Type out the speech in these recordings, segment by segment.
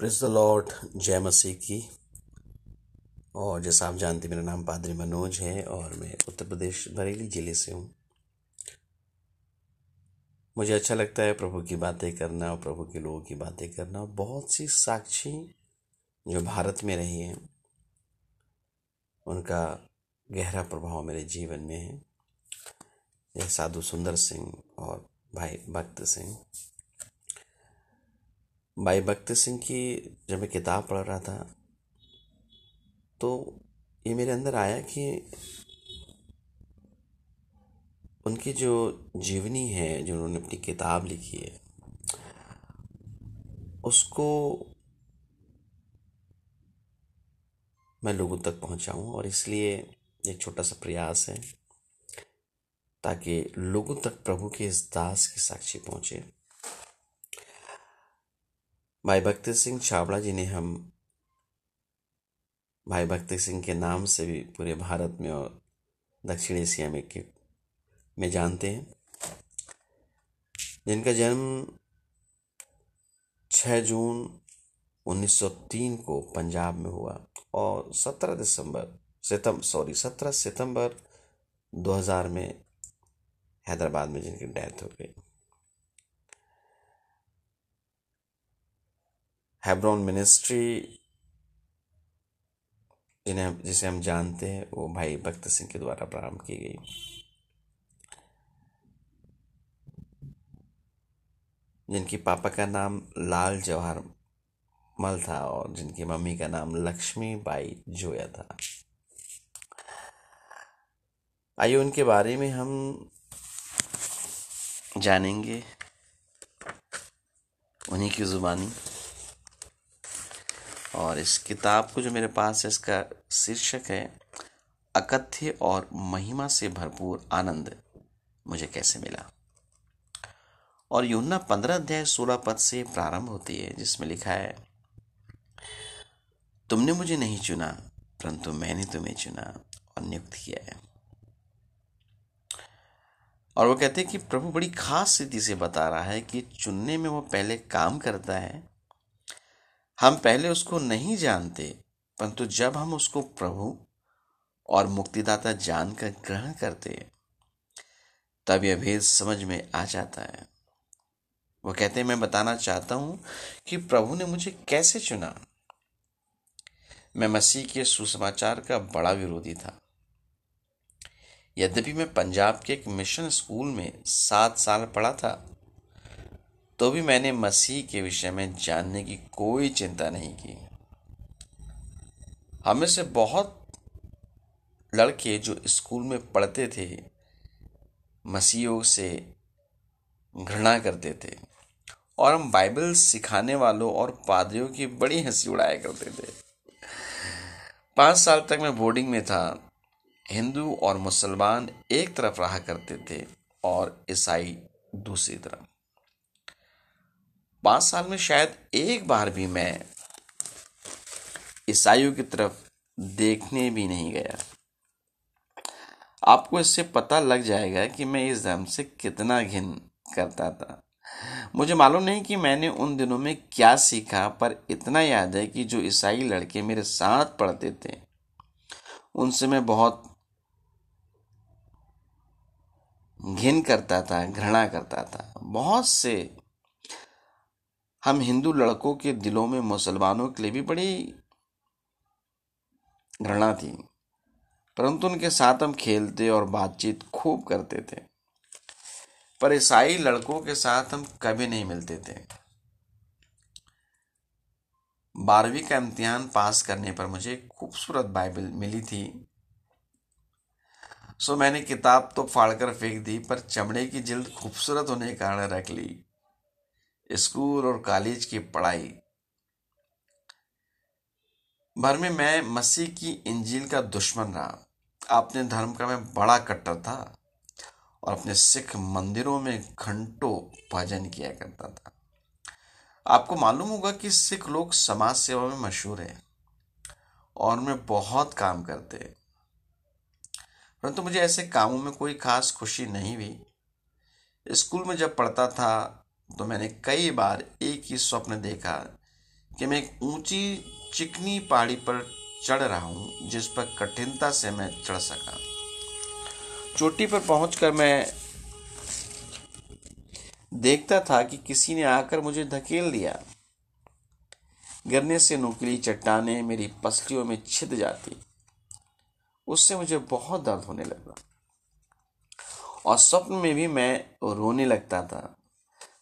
Press the Lord जय मसीह की। और जैसा आप जानते मेरा नाम पादरी मनोज है और मैं उत्तर प्रदेश बरेली ज़िले से हूँ। मुझे अच्छा लगता है प्रभु की बातें करना और प्रभु के लोगों की बातें करना। बहुत सी साक्षी जो भारत में रही हैं, उनका गहरा प्रभाव मेरे जीवन में है। साधु सुंदर सिंह और भाई भक्त सिंह। भाई भक्त सिंह की जब मैं किताब पढ़ रहा था तो ये मेरे अंदर आया कि उनकी जो जीवनी है, जो उन्होंने अपनी किताब लिखी है, उसको मैं लोगों तक पहुंचाऊं और इसलिए एक छोटा सा प्रयास है ताकि लोगों तक प्रभु के इस दास की साक्षी पहुँचे। भाई भक्ति सिंह छाबड़ा जी ने हम भाई भक्ति सिंह के नाम से भी पूरे भारत में और दक्षिण एशिया में के में जानते हैं। जिनका जन्म 6 जून 1903 को पंजाब में हुआ और 17 दिसंबर सितम, सॉरी 17 सितंबर 2000 में हैदराबाद में जिनकी डेथ हो गई। हैब्रॉन मिनिस्ट्री जिन्हें जिसे हम जानते हैं, वो भाई भक्त सिंह के द्वारा प्रारंभ की गई। जिनकी पापा का नाम लाल जवाहर मल था और जिनकी मम्मी का नाम लक्ष्मी बाई जोया था। आइए उनके बारे में हम जानेंगे। उन्हीं की जुबानी। और इस किताब को जो मेरे पास है, इसका शीर्षक है, अकथ्य और महिमा से भरपूर आनंद मुझे कैसे मिला? और यूना पंद्रह अध्याय सोलह पद से प्रारंभ होती है, जिसमें लिखा है, तुमने मुझे नहीं चुना, परंतु मैंने तुम्हें चुना और नियुक्त किया है। और वो कहते हैं कि प्रभु बड़ी खास स्थिति से बता रहा है कि चुनने में वो पहले काम करता है हम पहले उसको नहीं जानते, परंतु जब हम उसको प्रभु और मुक्तिदाता जानकर ग्रहण करते, तब यह भेद समझ में आ जाता है। वो कहते हैं, मैं बताना चाहता हूँ कि प्रभु ने मुझे कैसे चुना? मैं मसीह के सुसमाचार का बड़ा विरोधी था। यद्यपि मैं पंजाब के एक मिशन स्कूल में सात साल पढ़ा था तो भी मैंने मसीह के विषय में जानने की कोई चिंता नहीं की। हमें से बहुत लड़के जो स्कूल में पढ़ते थे, मसीहों से घृणा करते थे और हम बाइबल सिखाने वालों और पादरियों की बड़ी हँसी उड़ाया करते थे। पाँच साल तक मैं बोर्डिंग में था। हिंदू और मुसलमान एक तरफ़ रहा करते थे और ईसाई दूसरी तरफ़। पाँच साल में शायद एक बार भी मैं ईसाइयों की तरफ़ देखने भी नहीं गया। आपको इससे पता लग जाएगा कि मैं इस धर्म से कितना घिन करता था। मुझे मालूम नहीं कि मैंने उन दिनों में क्या सीखा, पर इतना याद है कि जो ईसाई लड़के मेरे साथ पढ़ते थे, उनसे मैं बहुत घिन करता था, घृणा करता था। बहुत से हम हिंदू लड़कों के दिलों में मुसलमानों के लिए भी बड़ी घृणा थी, परंतु उनके साथ हम खेलते और बातचीत खूब करते थे। पर ईसाई लड़कों के साथ हम कभी नहीं मिलते थे। बारहवीं का इम्तिहान पास करने पर मुझे खूबसूरत बाइबल मिली थी। सो मैंने किताब तो फाड़कर फेंक दी, पर चमड़े की जिल्द खूबसूरत होने के कारण रख ली। स्कूल और कॉलेज की पढ़ाई। भर में मैं मसीह की इंजील का दुश्मन रहा। अपने धर्म का मैं बड़ा कट्टर था और अपने सिख मंदिरों में घंटों भजन किया करता था। आपको मालूम होगा कि सिख लोग समाज सेवा में मशहूर है और उनमें बहुत काम करते हैं। परंतु मुझे ऐसे कामों में कोई खास खुशी नहीं हुई। स्कूल में जब पढ़ता था तो मैंने कई बार एक ही स्वप्न देखा कि मैं एक ऊँची, चिकनी पहाड़ी पर चढ़ रहा हूँ, जिस पर कठिनता से मैं चढ़ सका। चोटी पर पहुंचकर मैं देखता था कि किसी ने आकर मुझे धकेल दिया। गिरने से नुकीली चट्टाने मेरी पसलियों में छिद जाती। उससे मुझे बहुत दर्द होने लगा। और स्वप्न में भी मैं रोने लगता था।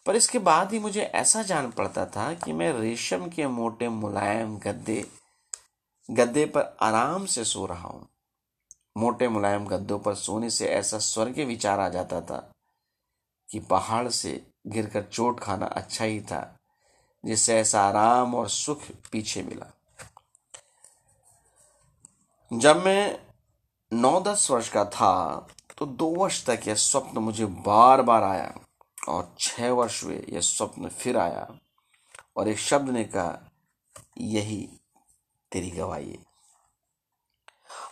पर इसके बाद ही मुझे ऐसा जान पड़ता था कि मैं रेशम के मोटे मुलायम गद्दे गद्दे पर आराम से सो रहा हूँ। मोटे मुलायम गद्दों पर सोने से ऐसा स्वर्गीय विचार आ जाता था कि पहाड़ से गिरकर चोट खाना अच्छा ही था, जिससे ऐसा आराम और सुख पीछे मिला। जब मैं नौ दस वर्ष का था तो दो वर्ष तक यह स्वप्न मुझे बार बार आया। और छह वर्ष हुए यह स्वप्न फिर आया और एक शब्द ने कहा, यही तेरी गवाही है।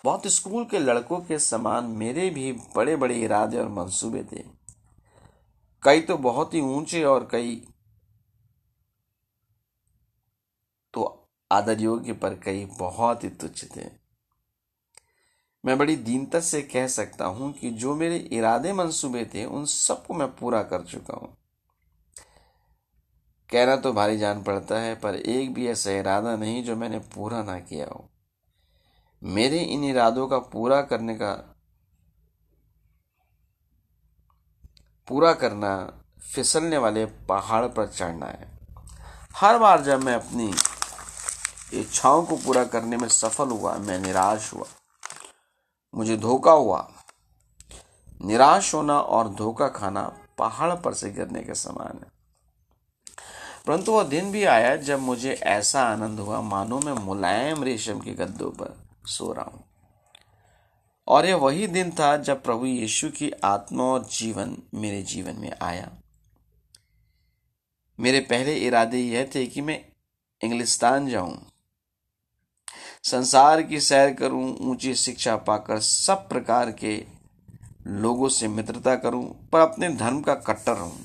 बहुत स्कूल के लड़कों के समान मेरे भी बड़े बड़े इरादे और मंसूबे थे। कई तो बहुत ही ऊँचे और कई तो आदर योग्य, पर कई बहुत ही तुच्छ थे। मैं बड़ी दीनता से कह सकता हूँ कि जो मेरे इरादे मंसूबे थे, उन सबको मैं पूरा कर चुका हूँ। कहना तो भारी जान पड़ता है, पर एक भी ऐसा इरादा नहीं जो मैंने पूरा ना किया हो। मेरे इन इरादों का पूरा करने का, पूरा करना फिसलने वाले पहाड़ पर चढ़ना है। हर बार जब मैं अपनी इच्छाओं को पूरा करने में सफल हुआ, मैं निराश हुआ। मुझे धोखा हुआ। निराश होना और धोखा खाना पहाड़ पर से गिरने के समान है। परंतु वह दिन भी आया जब मुझे ऐसा आनंद हुआ, मानो मैं मुलायम रेशम के गद्दों पर सो रहा हूँ। और यह वही दिन था जब प्रभु यीशु की आत्मा और जीवन मेरे जीवन में आया। मेरे पहले इरादे यह थे कि मैं इंग्लिस्तान जाऊँ संसार की सैर करूँ, ऊँची शिक्षा पाकर सब प्रकार के लोगों से मित्रता करूँ, पर अपने धर्म का कट्टर रहूँ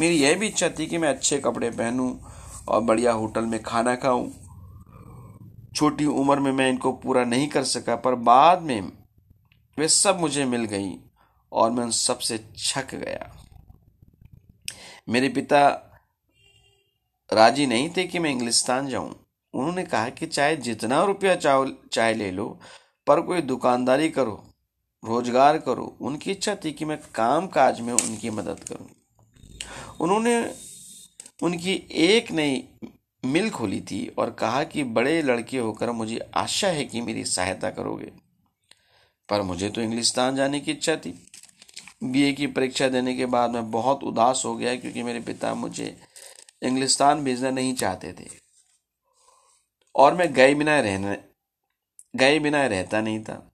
मेरी यह भी इच्छा थी कि मैं अच्छे कपड़े पहनूं और बढ़िया होटल में खाना खाऊं। छोटी उम्र में मैं इनको पूरा नहीं कर सका, पर बाद में वे सब मुझे मिल गई और मैं उन सबसे छक गया। मेरे पिता राज़ी नहीं थे कि मैं इंग्लिस्तान जाऊँ। उन्होंने कहा कि चाहे जितना रुपया चाहे ले लो, पर कोई दुकानदारी करो, रोज़गार करो, उनकी इच्छा थी कि मैं काम काज में उनकी मदद करूँ। उन्होंने उनकी एक नई मिल खोली थी और कहा कि बड़े लड़के होकर मुझे आशा है कि मेरी सहायता करोगे। पर मुझे तो इंग्लिस्तान जाने की इच्छा थी। बीए की परीक्षा देने के बाद मैं बहुत उदास हो गया क्योंकि मेरे पिता मुझे इंग्लिस्तान भेजना नहीं चाहते थे। और मैं गए बिना रहने गए बिना रहता नहीं था।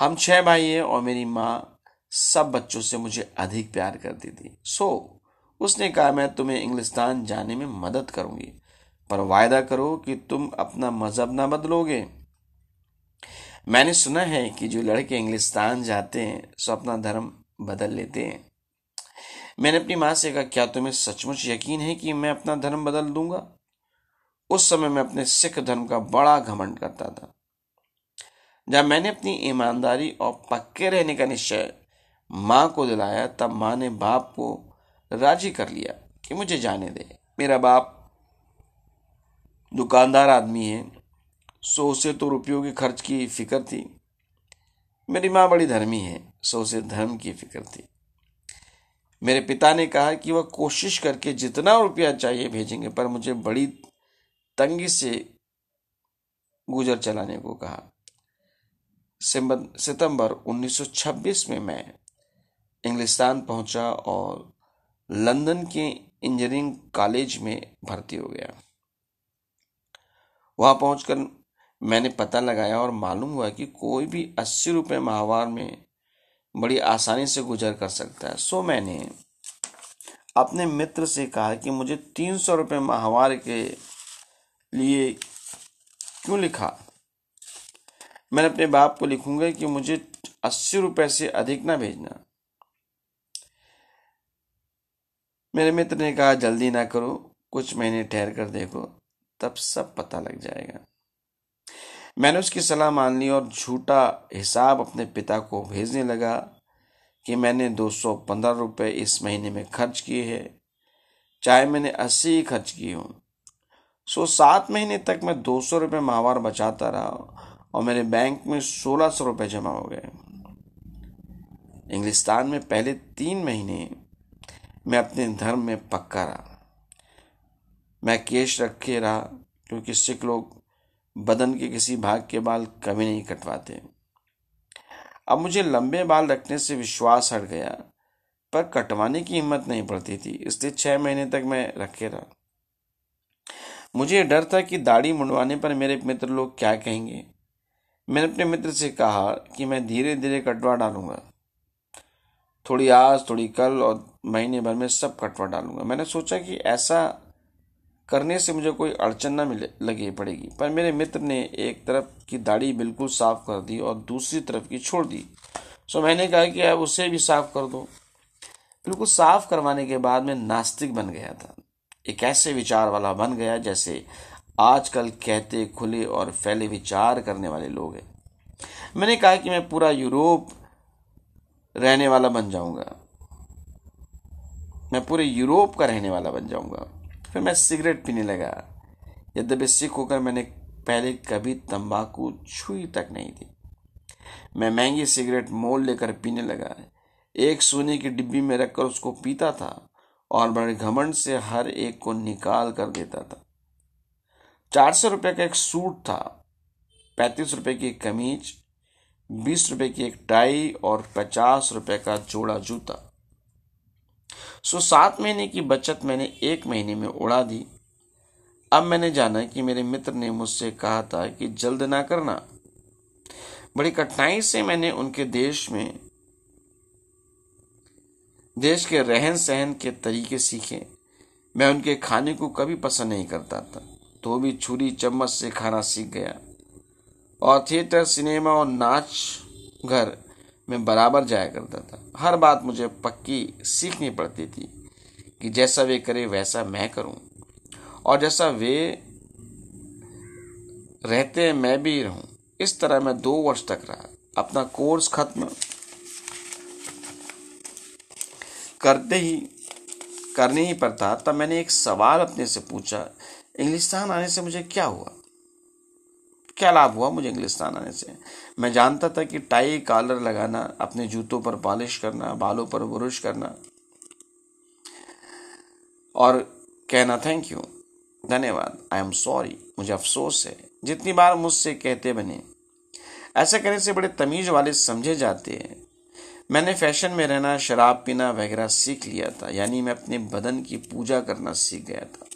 हम छह भाई हैं और मेरी माँ सब बच्चों से मुझे अधिक प्यार करती थी। सो so, उसने कहा मैं तुम्हें इंग्लिस्तान जाने में मदद करूँगी पर वायदा करो कि तुम अपना मज़हब ना बदलोगे। मैंने सुना है कि जो लड़के इंग्लिस्तान जाते हैं सो अपना धर्म बदल लेते हैं। मैंने अपनी माँ से कहा क्या तुम्हें सचमुच यकीन है कि मैं अपना धर्म बदल दूँगा? उस समय मैं अपने सिख धर्म का बड़ा घमंड करता था। जब मैंने अपनी ईमानदारी और पक्के रहने का निश्चय माँ को दिलाया, तब माँ ने बाप को राज़ी कर लिया कि मुझे जाने दे। मेरा बाप दुकानदार आदमी है, सो उसे तो रुपयों के खर्च की फ़िक्र थी। मेरी माँ बड़ी धर्मी है, सो उसे धर्म की फ़िक्र थी। मेरे पिता ने कहा कि वह कोशिश करके जितना रुपया चाहिए भेजेंगे, पर मुझे बड़ी तंगी से गुजर चलाने को कहा। सितंबर 1926 में मैं इंग्लिस्तान पहुँचा और लंदन के इंजीनियरिंग कॉलेज में भर्ती हो गया। वहाँ पहुंचकर मैंने पता लगाया और मालूम हुआ कि कोई भी अस्सी रुपये माहवार में बड़ी आसानी से गुजर कर सकता है। सो मैंने अपने मित्र से कहा कि मुझे तीन सौ रुपये माहवार के लिए क्यों लिखा? मैंने अपने बाप को लिखूँगा कि मुझे अस्सी रुपए से अधिक ना भेजना। मेरे मित्र ने कहा, जल्दी ना करो, कुछ महीने ठहर कर देखो, तब सब पता लग जाएगा। मैंने उसकी सलाह मान ली और झूठा हिसाब अपने पिता को भेजने लगा कि मैंने दो सौ पंद्रह रुपये इस महीने में खर्च किए हैं। चाहे मैंने अस्सी ही खर्च किए हों सो सात महीने तक मैं दो सौ रुपये माहवार बचाता रहा और मेरे बैंक में सोलह सौ रुपये जमा हो गए। इंग्लिस्तान में पहले तीन महीने मैं अपने धर्म में पक्का रहा। मैं केश रखे रहा, क्योंकि सिख लोग बदन के किसी भाग के बाल कभी नहीं कटवाते। अब मुझे लंबे बाल रखने से विश्वास हट गया, पर कटवाने की हिम्मत नहीं पड़ती थी, इसलिए छह महीने तक मैं रखे रहा। मुझे डर था कि दाढ़ी मुंडवाने पर मेरे मित्र लोग क्या कहेंगे। मैंने अपने मित्र से कहा कि मैं धीरे धीरे कटवा डालूँगा। थोड़ी आज थोड़ी कल और महीने भर में सब कटवा डालूँगा। मैंने सोचा कि ऐसा करने से मुझे कोई अड़चन ना मिले, लगे पड़ेगी। पर मेरे मित्र ने एक तरफ़ की दाढ़ी बिल्कुल साफ़ कर दी और दूसरी तरफ़ की छोड़ दी। सो मैंने कहा कि अब उसे भी साफ़ कर दो। बिल्कुल साफ़ करवाने के बाद मैं नास्तिक बन गया था। एक ऐसे विचार वाला बन गया जैसे आजकल कहते, खुले और फैले विचार करने वाले लोग हैं। मैंने कहा कि मैं पूरा यूरोप रहने वाला बन जाऊँगा। मैं पूरे यूरोप का रहने वाला बन जाऊँगा। फिर मैं सिगरेट पीने लगा। यद्यपि सिख होकर मैंने पहले कभी तंबाकू छुई तक नहीं थी मैं महँगी सिगरेट मोल लेकर पीने लगा। एक सोने की डिब्बी में रखकर उसको पीता था। और बड़े घमंड से हर एक को निकाल कर देता था। चार सौ रुपये का एक सूट था, पैंतीस रुपए की कमीज, बीस रुपए की एक टाई और पचास रुपए का जोड़ा जूता। सो सात महीने की बचत मैंने एक महीने में उड़ा दी। अब मैंने जाना कि मेरे मित्र ने मुझसे कहा था कि जल्द ना करना। बड़ी कठिनाई से मैंने उनके देश में देश के रहन सहन के तरीके सीखे। मैं उनके खाने को कभी पसंद नहीं करता था। तो भी छुरी चम्मच से खाना सीख गया। और थिएटर, सिनेमा और नाच घर में बराबर जाया करता था। हर बात मुझे पक्की सीखनी पड़ती थी कि जैसा वे करे, वैसा मैं करूँ। और जैसा वे रहते हैं, मैं भी रहूँ। इस तरह मैं दो वर्ष तक रहा। अपना कोर्स खत्म करते ही, करने ही था तब मैंने एक सवाल अपने से पूछा, इंग्लिस्तान आने से मुझे क्या हुआ? क्या लाभ हुआ मुझे इंग्लिस्तान आने से? मैं जानता था कि टाई कॉलर लगाना, अपने जूतों पर पॉलिश करना, बालों पर बुरुश करना, और कहना, थैंक यू, धन्यवाद, आई एम सॉरी, मुझे अफसोस है। जितनी बार मुझसे कहते बने, ऐसा करने से बड़े तमीज वाले समझे जाते हैं। मैंने फ़ैशन में रहना, शराब पीना वगैरह सीख लिया था। यानी मैं अपने बदन की पूजा करना सीख गया था।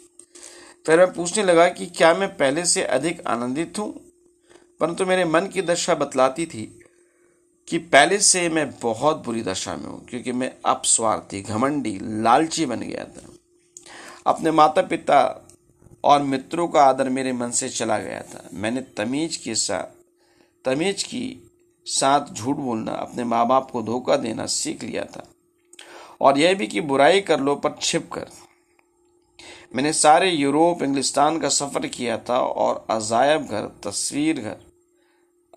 फिर मैं पूछने लगा कि क्या मैं पहले से अधिक आनंदित हूँ? परंतु मेरे मन की दशा बतलाती थी कि पहले से मैं बहुत बुरी दशा में हूँ, क्योंकि मैं अपस्वार्थी, घमंडी, लालची बन गया था। अपने माता पिता और मित्रों का आदर मेरे मन से चला गया था। मैंने तमीज के साथ, तमीज की साथ झूठ बोलना, अपने माँ बाप को धोखा देना सीख लिया था। और यह भी कि बुराई कर लो पर छिप कर। मैंने सारे यूरोप, इंग्लिस्तान का सफ़र किया था और अजायब घर, तस्वीर घर,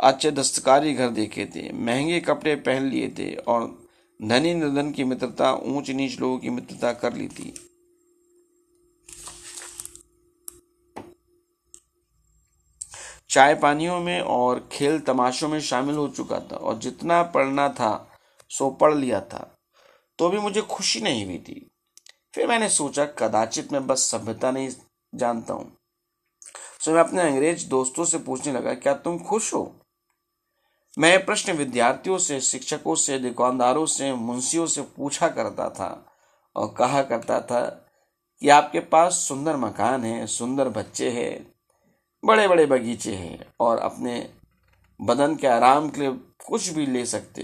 अच्छे दस्तकारी घर देखे थे। महँगे कपड़े पहन लिए थे और धनी निर्धन की मित्रता ऊंच नीच लोगों की मित्रता कर ली थी। चाय पानियों में और खेल तमाशों में शामिल हो चुका था और जितना पढ़ना था, सो पढ़ लिया था। तो भी मुझे खुशी नहीं हुई थी। फिर मैंने सोचा, कदाचित मैं बस सभ्यता नहीं जानता हूँ। सो मैं अपने अंग्रेज़ दोस्तों से पूछने लगा, क्या तुम खुश हो? मैं प्रश्न विद्यार्थियों से, शिक्षकों से, दुकानदारों से, मुंशियों से पूछा करता था और कहा करता था कि आपके पास सुंदर मकान है, सुंदर बच्चे हैं बड़े बड़े बगीचे हैं और अपने बदन के आराम के लिए कुछ भी ले सकते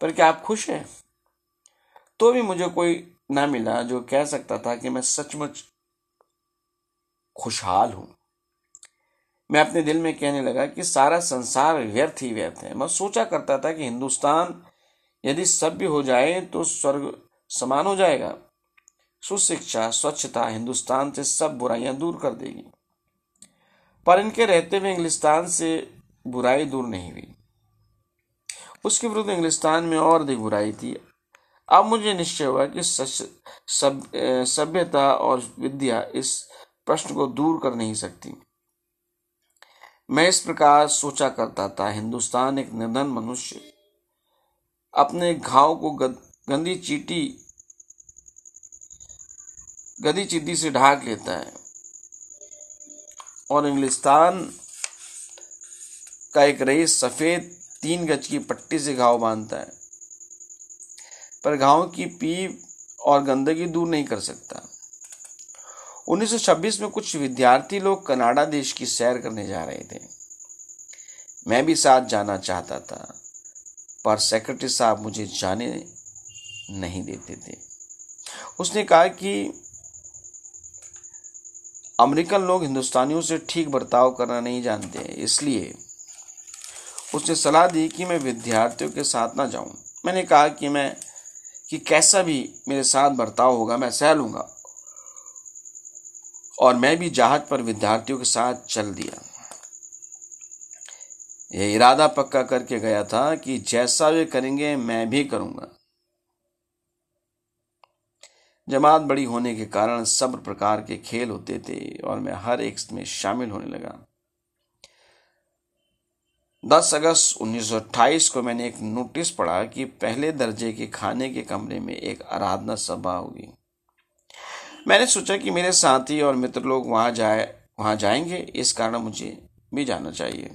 पर क्या आप खुश हैं? तो भी मुझे कोई ना मिला जो कह सकता था कि मैं सचमुच खुशहाल हूँ। मैं अपने दिल में कहने लगा कि सारा संसार व्यर्थ ही व्यर्थ है। मैं सोचा करता था कि हिंदुस्तान यदि सभ्य हो जाए तो स्वर्ग समान हो जाएगा। सुशिक्षा, स्वच्छता हिंदुस्तान से सब बुराइयाँ दूर कर देगी। पर इनके रहते हुए इंग्लिस्तान से बुराई दूर नहीं हुई। उसके विरुद्ध इंग्लिस्तान में और अधिक बुराई थी। अब मुझे निश्चय हुआ कि सभ्यता और विद्या इस प्रश्न को दूर कर नहीं सकती। मैं इस प्रकार सोचा करता था। हिंदुस्तान एक निर्धन मनुष्य, अपने घाव को गंदी चीटी, गदी चीटी से ढाक लेता है। और इंग्लिस्तान का एक रईस सफ़ेद तीन गज की पट्टी से घाव बांधता है। पर घाव की पीप और गंदगी दूर नहीं कर सकता। 1926 में कुछ विद्यार्थी लोग कनाडा देश की सैर करने जा रहे थे। मैं भी साथ जाना चाहता था, पर सेक्रेटरी साहब मुझे जाने नहीं देते थे। उसने कहा कि अमेरिकन लोग हिंदुस्तानियों से ठीक बर्ताव करना नहीं जानते, इसलिए उसने सलाह दी कि मैं विद्यार्थियों के साथ ना जाऊँ। मैंने कहा कि मैं, कि कैसा भी मेरे साथ बर्ताव होगा, मैं सह लूँगा। और मैं भी जहाज़ पर विद्यार्थियों के साथ चल दिया। यह इरादा पक्का करके गया था कि जैसा वे करेंगे, मैं भी करूँगा। जमात बड़ी होने के कारण सब प्रकार के खेल होते थे और मैं हर एक में शामिल होने लगा। 10 अगस्त 1928 को मैंने एक नोटिस पढ़ा कि पहले दर्जे के खाने के कमरे में एक आराधना सभा होगी। मैंने सोचा कि मेरे साथी और मित्र लोग वहाँ जाए, वहाँ जाएँगे, इस कारण मुझे भी जाना चाहिए।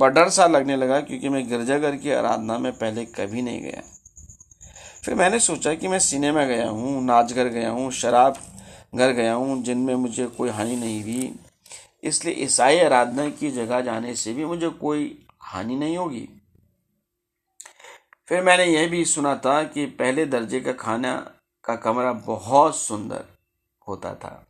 पर डर सा लगने लगा क्योंकि मैं गिरजाघर की आराधना में पहले कभी नहीं गया। फिर मैंने सोचा कि मैं सिनेमा गया हूँ, नाच घर गया हूँ, शराब घर गया हूँ, जिनमें मुझे कोई हानि नहीं हुई। इसलिए ईसाई आराधना की जगह जाने से भी मुझे कोई हानि नहीं होगी। फिर मैंने यह भी सुना था कि पहले दर्जे का खाना का कमरा बहुत सुंदर होता था।